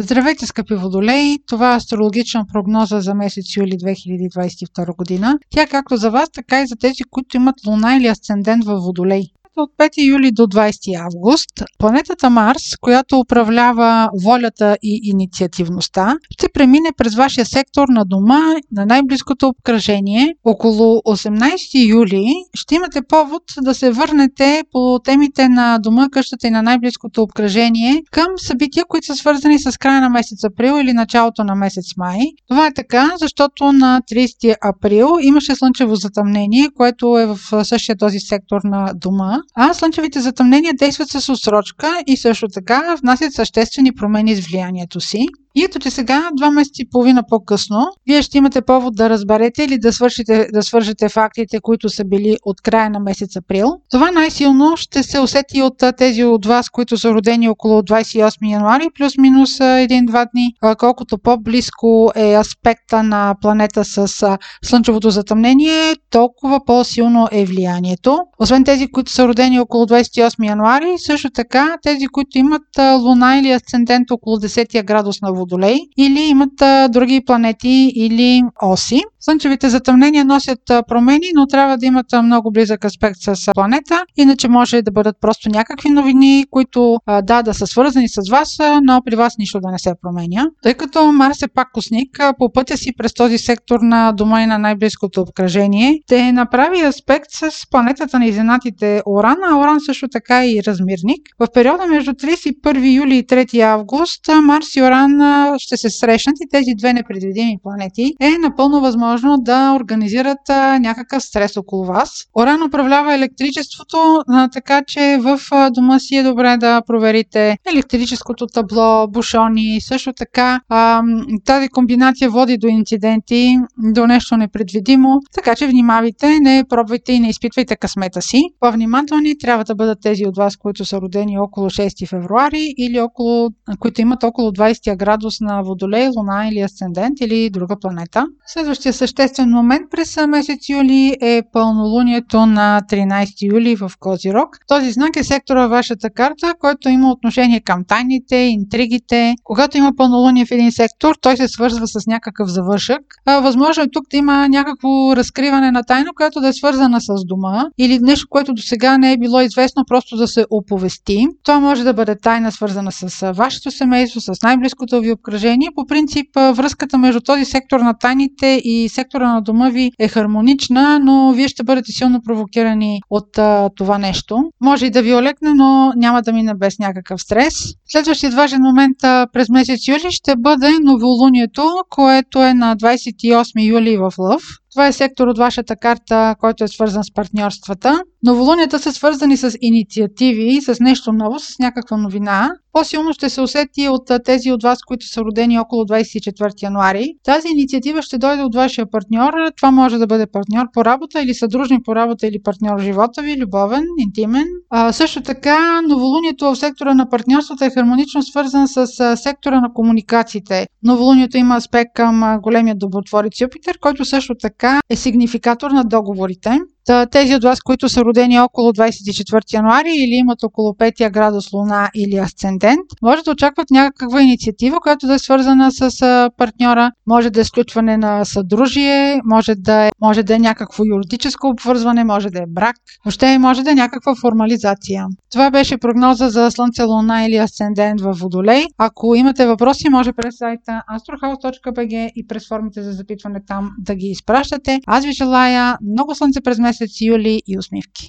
Здравейте, скъпи водолеи! Това е астрологична прогноза за месец юли 2022 година. Тя както за вас, така и за тези, които имат луна или асцендент във водолей от 5 юли до 20 август планетата Марс, която управлява волята и инициативността, ще премине през вашия сектор на дома на най-близкото обкръжение. Около 18 юли ще имате повод да се върнете по темите на дома, къщата и на най-близкото обкръжение към събития, които са свързани с края на месец април или началото на месец май. Това е така, защото на 30 април имаше слънчево затъмнение, което е в същия този сектор на дома а слънчевите затъмнения действат с отсрочка и също така внасят съществени промени с влиянието си. И ето, че сега, два месеца и половина по-късно, вие ще имате повод да разберете или да, свършите, да свържете фактите, които са били от края на месец април. Това най-силно ще се усети от тези от вас, които са родени около 28 януари, плюс-минус 1-2 дни. Колкото по-близко е аспекта на планета с слънчевото затъмнение, толкова по-силно е влиянието. Освен тези, които са родени около 28 януари, също така тези, които имат луна или асцендент около 10 градус на Водолей или имат а, други планети или оси. Слънчевите затъмнения носят промени, но трябва да имат много близък аспект с планета, иначе може да бъдат просто някакви новини, които да, да са свързани с вас, но при вас нищо да не се променя. Тъй като Марс е пак косник, по пътя си през този сектор на дома и на най-близкото обкръжение, те направи аспект с планетата на изненатите Оран, а Оран също така и размирник. В периода между 31 юли и 3 август Марс и Оран ще се срещнат и тези две непредвидими планети е напълно възможно да организират някакъв стрес около вас. Оран управлява електричеството, така че в дома си е добре да проверите електрическото табло, бушони. Също така тази комбинация води до инциденти, до нещо непредвидимо, така че внимавайте, не пробвайте и не изпитвайте късмета си. По-внимателни трябва да бъдат тези от вас, които са родени около 6 февруари или около, които имат около 20 градус на Водолей, Луна или Асцендент или друга планета. Следващия съществен момент през месец юли е пълнолунието на 13 юли в Козирог. Този знак е сектора във вашата карта, който има отношение към тайните, интригите. Когато има пълнолуние в един сектор, той се свързва с някакъв завършък. Възможно е тук да има някакво разкриване на тайна, която да е свързана с дома или нещо, което до сега не е било известно, просто да се оповести. Това може да бъде тайна свързана с вашето семейство, с най-близкото ви обкръжение. По принцип, връзката между този сектор на тайните и сектора на дома ви е хармонична, но вие ще бъдете силно провокирани от а, това нещо. Може и да ви олекне, но няма да мине без някакъв стрес. Следващият важен момент а, през месец юли ще бъде новолунието, което е на 28 юли в Лъв. Това е сектор от вашата карта, който е свързан с партньорствата. Новолунията са свързани с инициативи, с нещо ново, с някаква новина. По-силно ще се усети от тези от вас, които са родени около 24 януари. Тази инициатива ще дойде от вашия партньор. Това може да бъде партньор по работа или съдружник по работа или партньор в живота ви, любовен, интимен. А, също така, новолунието в сектора на партньорствата е хармонично свързан с сектора на комуникациите. Новолунието има аспект към големия добротворец Юпитер, който също така е сигнификатор на договорите. Тези от вас, които са родени около 24 януари или имат около 5 градус Луна или Асцендент, може да очакват някаква инициатива, която да е свързана с партньора. Може да е сключване на съдружие, може да е, може да е някакво юридическо обвързване, може да е брак, въобще може да е някаква формализация. Това беше прогноза за Слънце, Луна или Асцендент в Водолей. Ако имате въпроси, може през сайта astrohouse.bg и през формите за запитване там да ги изпращате. Аз ви желая много слънце през месец месец юли и усмивки.